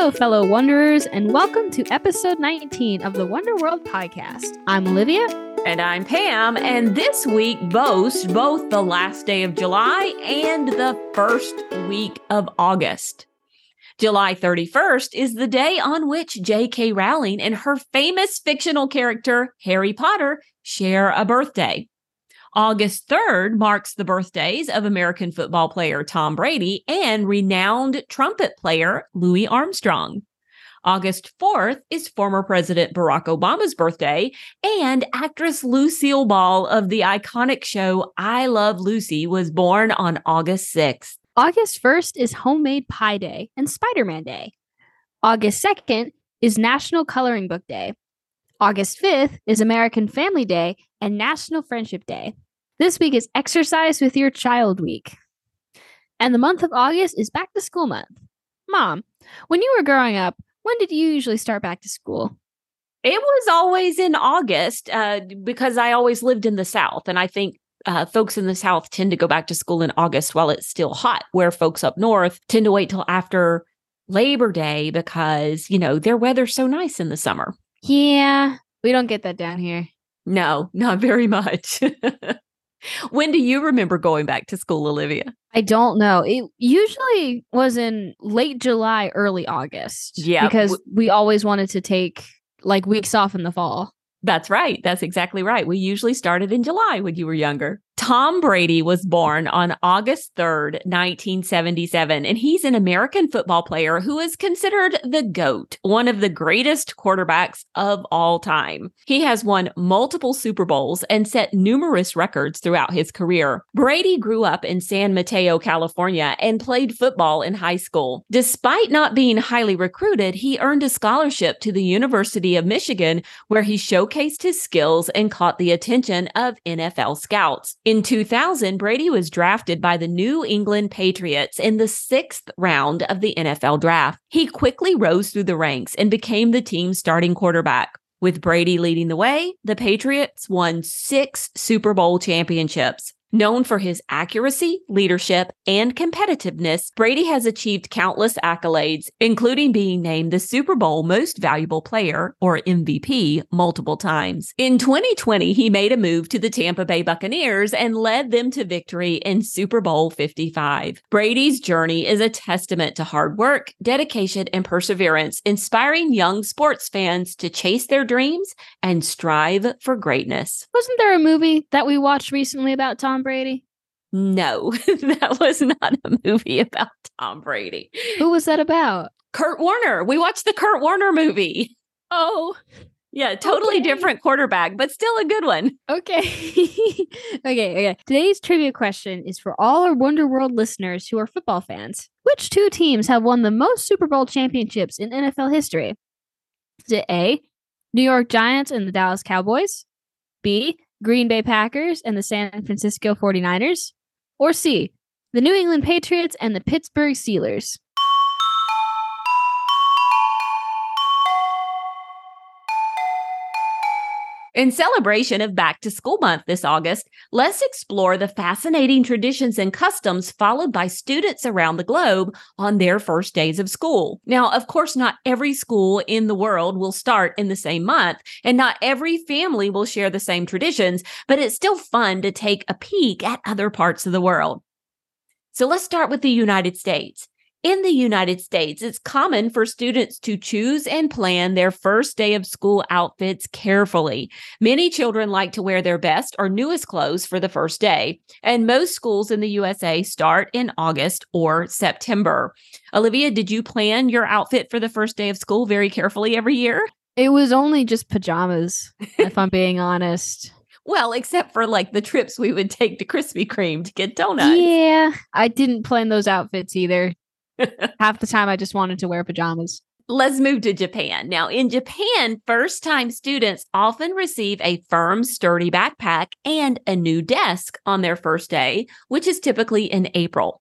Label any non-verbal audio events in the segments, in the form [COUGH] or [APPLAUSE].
Hello, fellow wanderers, and welcome to episode 19 of the Wonder World podcast. I'm Olivia. And I'm Pam, and this week boasts both the last day of July and the first week of August. July 31st is the day on which J.K. Rowling and her famous fictional character, Harry Potter, share a birthday. August 3rd marks the birthdays of American football player Tom Brady and renowned trumpet player Louis Armstrong. August 4th is former President Barack Obama's birthday, and actress Lucille Ball of the iconic show I Love Lucy was born on August 6th. August 1st is Homemade Pie Day and Spider Man Day. August 2nd is National Coloring Book Day. August 5th is American Family Day and National Friendship Day. This week is Exercise with Your Child Week. And the month of August is Back to School Month. Mom, when you were growing up, when did you usually start back to school? It was always in August uh, because I always lived in the South. And I think uh, folks in the South tend to go back to school in August while it's still hot, where folks up north tend to wait till after Labor Day because, you know, their weather's so nice in the summer. Yeah, we don't get that down here. No, not very much. [LAUGHS] when do you remember going back to school, Olivia? I don't know. It usually was in late July, early August. Yeah. Because we always wanted to take like weeks off in the fall. That's right. That's exactly right. We usually started in July when you were younger. Tom Brady was born on August 3rd, 1977, and he's an American football player who is considered the GOAT, one of the greatest quarterbacks of all time. He has won multiple Super Bowls and set numerous records throughout his career. Brady grew up in San Mateo, California, and played football in high school. Despite not being highly recruited, he earned a scholarship to the University of Michigan, where he showcased his skills and caught the attention of NFL scouts. In 2000, Brady was drafted by the New England Patriots in the sixth round of the NFL draft. He quickly rose through the ranks and became the team's starting quarterback. With Brady leading the way, the Patriots won six Super Bowl championships. Known for his accuracy, leadership, and competitiveness, Brady has achieved countless accolades, including being named the Super Bowl Most Valuable Player, or MVP, multiple times. In 2020, he made a move to the Tampa Bay Buccaneers and led them to victory in Super Bowl 55. Brady's journey is a testament to hard work, dedication, and perseverance, inspiring young sports fans to chase their dreams and strive for greatness. Wasn't there a movie that we watched recently about Tom Brady? No, [LAUGHS] that was not a movie about Tom Brady. Who was that about? Kurt Warner. We watched the Kurt Warner movie. Oh, yeah, totally Okay. different quarterback, but still a good one. okay. [LAUGHS] okay, okay. Today's trivia question is for all our Wonder World listeners who are football fans. Which two teams have won the most Super Bowl championships in NFL history? Is it A, New York Giants and the Dallas Cowboys? B, Green Bay Packers and the San Francisco 49ers? Or C, the New England Patriots and the Pittsburgh Steelers? In celebration of Back to School Month this August, let's explore the fascinating traditions and customs followed by students around the globe on their first days of school. Now, of course, not every school in the world will start in the same month, and not every family will share the same traditions, but it's still fun to take a peek at other parts of the world. So let's start with the United States. In the United States, it's common for students to choose and plan their first day of school outfits carefully. Many children like to wear their best or newest clothes for the first day, and most schools in the USA start in August or September. Olivia, did you plan your outfit for the first day of school very carefully every year? It was only just pajamas, if I'm being honest. [LAUGHS] Well, except for like the trips we would take to Krispy Kreme to get donuts. Yeah, I didn't plan those outfits either. Half the time I just wanted to wear pajamas. Let's move to Japan. Now, in Japan, first time students often receive a firm, sturdy backpack and a new desk on their first day, which is typically in April.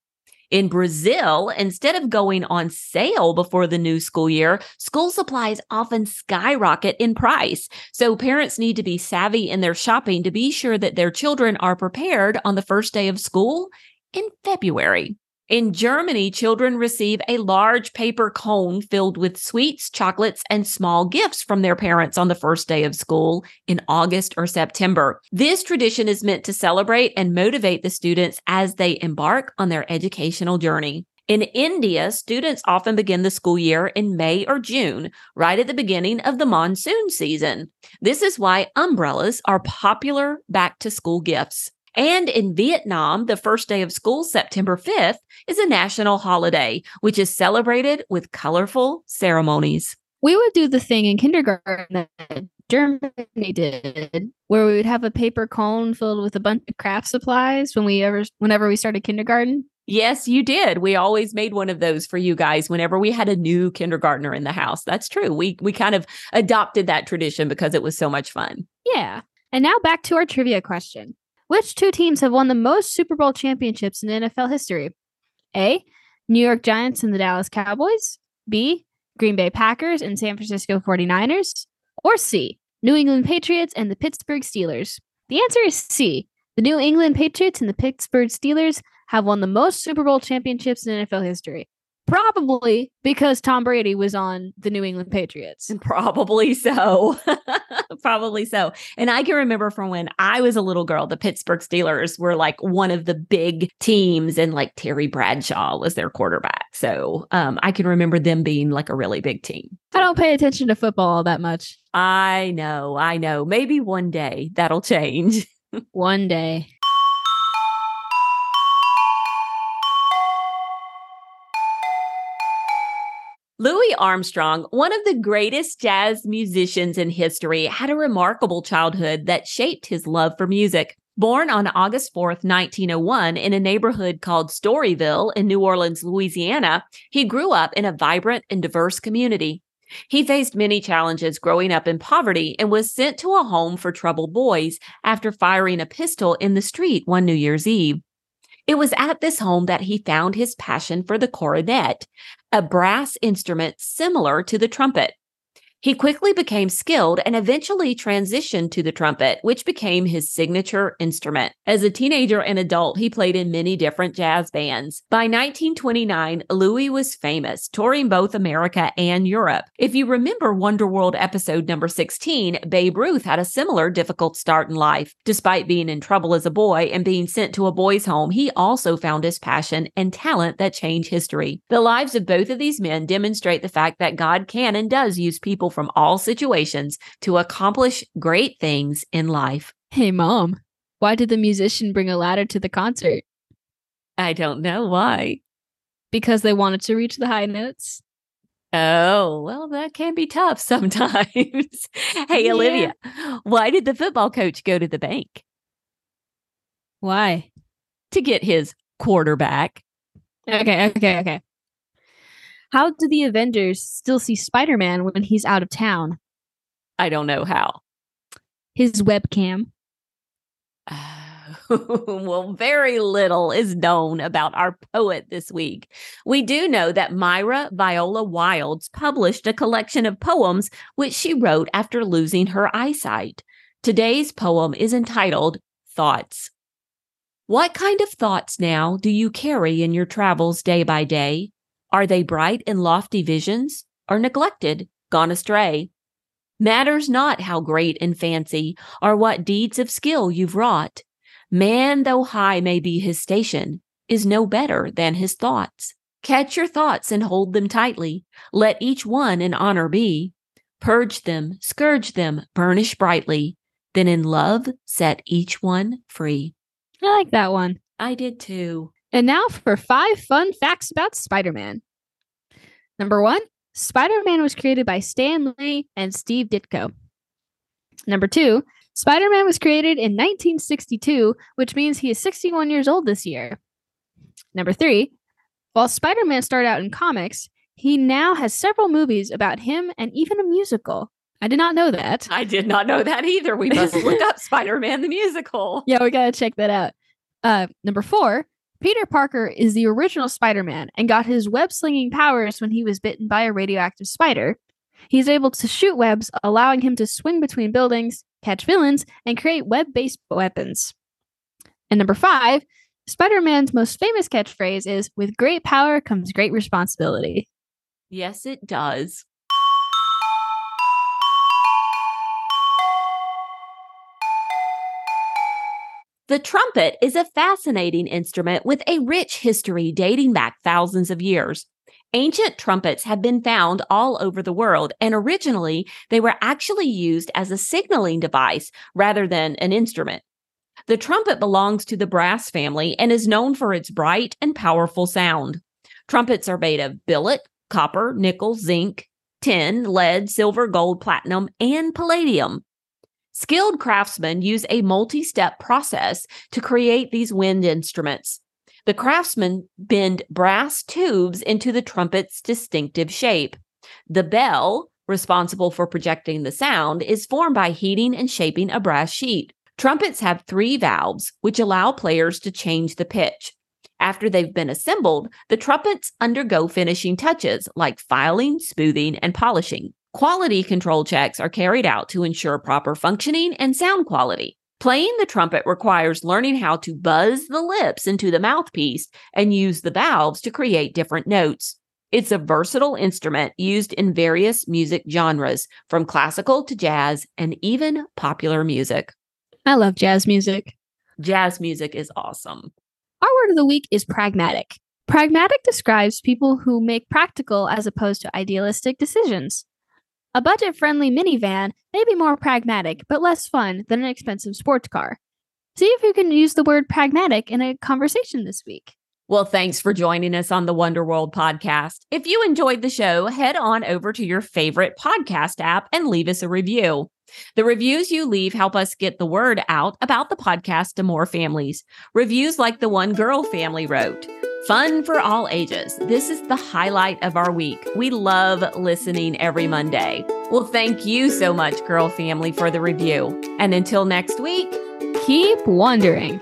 In Brazil, instead of going on sale before the new school year, school supplies often skyrocket in price. So parents need to be savvy in their shopping to be sure that their children are prepared on the first day of school in February. In Germany, children receive a large paper cone filled with sweets, chocolates, and small gifts from their parents on the first day of school in August or September. This tradition is meant to celebrate and motivate the students as they embark on their educational journey. In India, students often begin the school year in May or June, right at the beginning of the monsoon season. This is why umbrellas are popular back to school gifts. And in Vietnam, the first day of school, September 5th, is a national holiday, which is celebrated with colorful ceremonies. We would do the thing in kindergarten that Germany did, where we would have a paper cone filled with a bunch of craft supplies when we ever whenever we started kindergarten. Yes, you did. We always made one of those for you guys whenever we had a new kindergartner in the house. That's true. We we kind of adopted that tradition because it was so much fun. Yeah. And now back to our trivia question. Which two teams have won the most Super Bowl championships in NFL history? A. New York Giants and the Dallas Cowboys. B. Green Bay Packers and San Francisco 49ers. Or C. New England Patriots and the Pittsburgh Steelers. The answer is C. The New England Patriots and the Pittsburgh Steelers have won the most Super Bowl championships in NFL history. Probably because Tom Brady was on the New England Patriots. [LAUGHS] Probably so. [LAUGHS] Probably so. And I can remember from when I was a little girl, the Pittsburgh Steelers were like one of the big teams, and like Terry Bradshaw was their quarterback. So um, I can remember them being like a really big team. I don't pay attention to football all that much. I know. I know. Maybe one day that'll change. [LAUGHS] one day. Louis Armstrong, one of the greatest jazz musicians in history, had a remarkable childhood that shaped his love for music. Born on August 4, 1901, in a neighborhood called Storyville in New Orleans, Louisiana, he grew up in a vibrant and diverse community. He faced many challenges growing up in poverty and was sent to a home for troubled boys after firing a pistol in the street one New Year's Eve. It was at this home that he found his passion for the cornet, a brass instrument similar to the trumpet. He quickly became skilled and eventually transitioned to the trumpet, which became his signature instrument. As a teenager and adult, he played in many different jazz bands. By 1929, Louis was famous, touring both America and Europe. If you remember Wonderworld episode number 16, Babe Ruth had a similar difficult start in life. Despite being in trouble as a boy and being sent to a boys' home, he also found his passion and talent that changed history. The lives of both of these men demonstrate the fact that God can and does use people people from all situations to accomplish great things in life. Hey, mom, why did the musician bring a ladder to the concert? I don't know why. Because they wanted to reach the high notes. Oh, well, that can be tough [LAUGHS] sometimes. hey, yeah. Olivia, why did the football coach go to the bank? Why? To get his quarterback. Okay, okay, okay. How do the Avengers still see Spider Man when he's out of town? I don't know how. His webcam. [LAUGHS] well, very little is known about our poet this week. We do know that Myra Viola Wilds published a collection of poems which she wrote after losing her eyesight. Today's poem is entitled Thoughts. What kind of thoughts now do you carry in your travels day by day? Are they bright and lofty visions, or neglected, gone astray? Matters not how great in fancy, or what deeds of skill you've wrought. Man, though high may be his station, is no better than his thoughts. Catch your thoughts and hold them tightly. Let each one in honor be. Purge them, scourge them, burnish brightly. Then in love set each one free. I like that one. I did too. And now for five fun facts about Spider Man. Number one, Spider Man was created by Stan Lee and Steve Ditko. Number two, Spider Man was created in 1962, which means he is 61 years old this year. Number three, while Spider Man started out in comics, he now has several movies about him and even a musical. I did not know that. I did not know that either. We must look [LAUGHS] up Spider Man the musical. Yeah, we got to check that out. Uh, number four, Peter Parker is the original Spider Man and got his web slinging powers when he was bitten by a radioactive spider. He's able to shoot webs, allowing him to swing between buildings, catch villains, and create web based weapons. And number five, Spider Man's most famous catchphrase is With great power comes great responsibility. Yes, it does. The trumpet is a fascinating instrument with a rich history dating back thousands of years. Ancient trumpets have been found all over the world, and originally they were actually used as a signaling device rather than an instrument. The trumpet belongs to the brass family and is known for its bright and powerful sound. Trumpets are made of billet, copper, nickel, zinc, tin, lead, silver, gold, platinum, and palladium. Skilled craftsmen use a multi step process to create these wind instruments. The craftsmen bend brass tubes into the trumpet's distinctive shape. The bell, responsible for projecting the sound, is formed by heating and shaping a brass sheet. Trumpets have three valves, which allow players to change the pitch. After they've been assembled, the trumpets undergo finishing touches like filing, smoothing, and polishing. Quality control checks are carried out to ensure proper functioning and sound quality. Playing the trumpet requires learning how to buzz the lips into the mouthpiece and use the valves to create different notes. It's a versatile instrument used in various music genres, from classical to jazz and even popular music. I love jazz music. Jazz music is awesome. Our word of the week is pragmatic. Pragmatic describes people who make practical as opposed to idealistic decisions. A budget friendly minivan may be more pragmatic, but less fun than an expensive sports car. See if you can use the word pragmatic in a conversation this week. Well, thanks for joining us on the Wonder World podcast. If you enjoyed the show, head on over to your favorite podcast app and leave us a review. The reviews you leave help us get the word out about the podcast to more families. Reviews like the one girl family wrote. Fun for all ages. This is the highlight of our week. We love listening every Monday. Well, thank you so much, Girl Family, for the review. And until next week, keep wondering.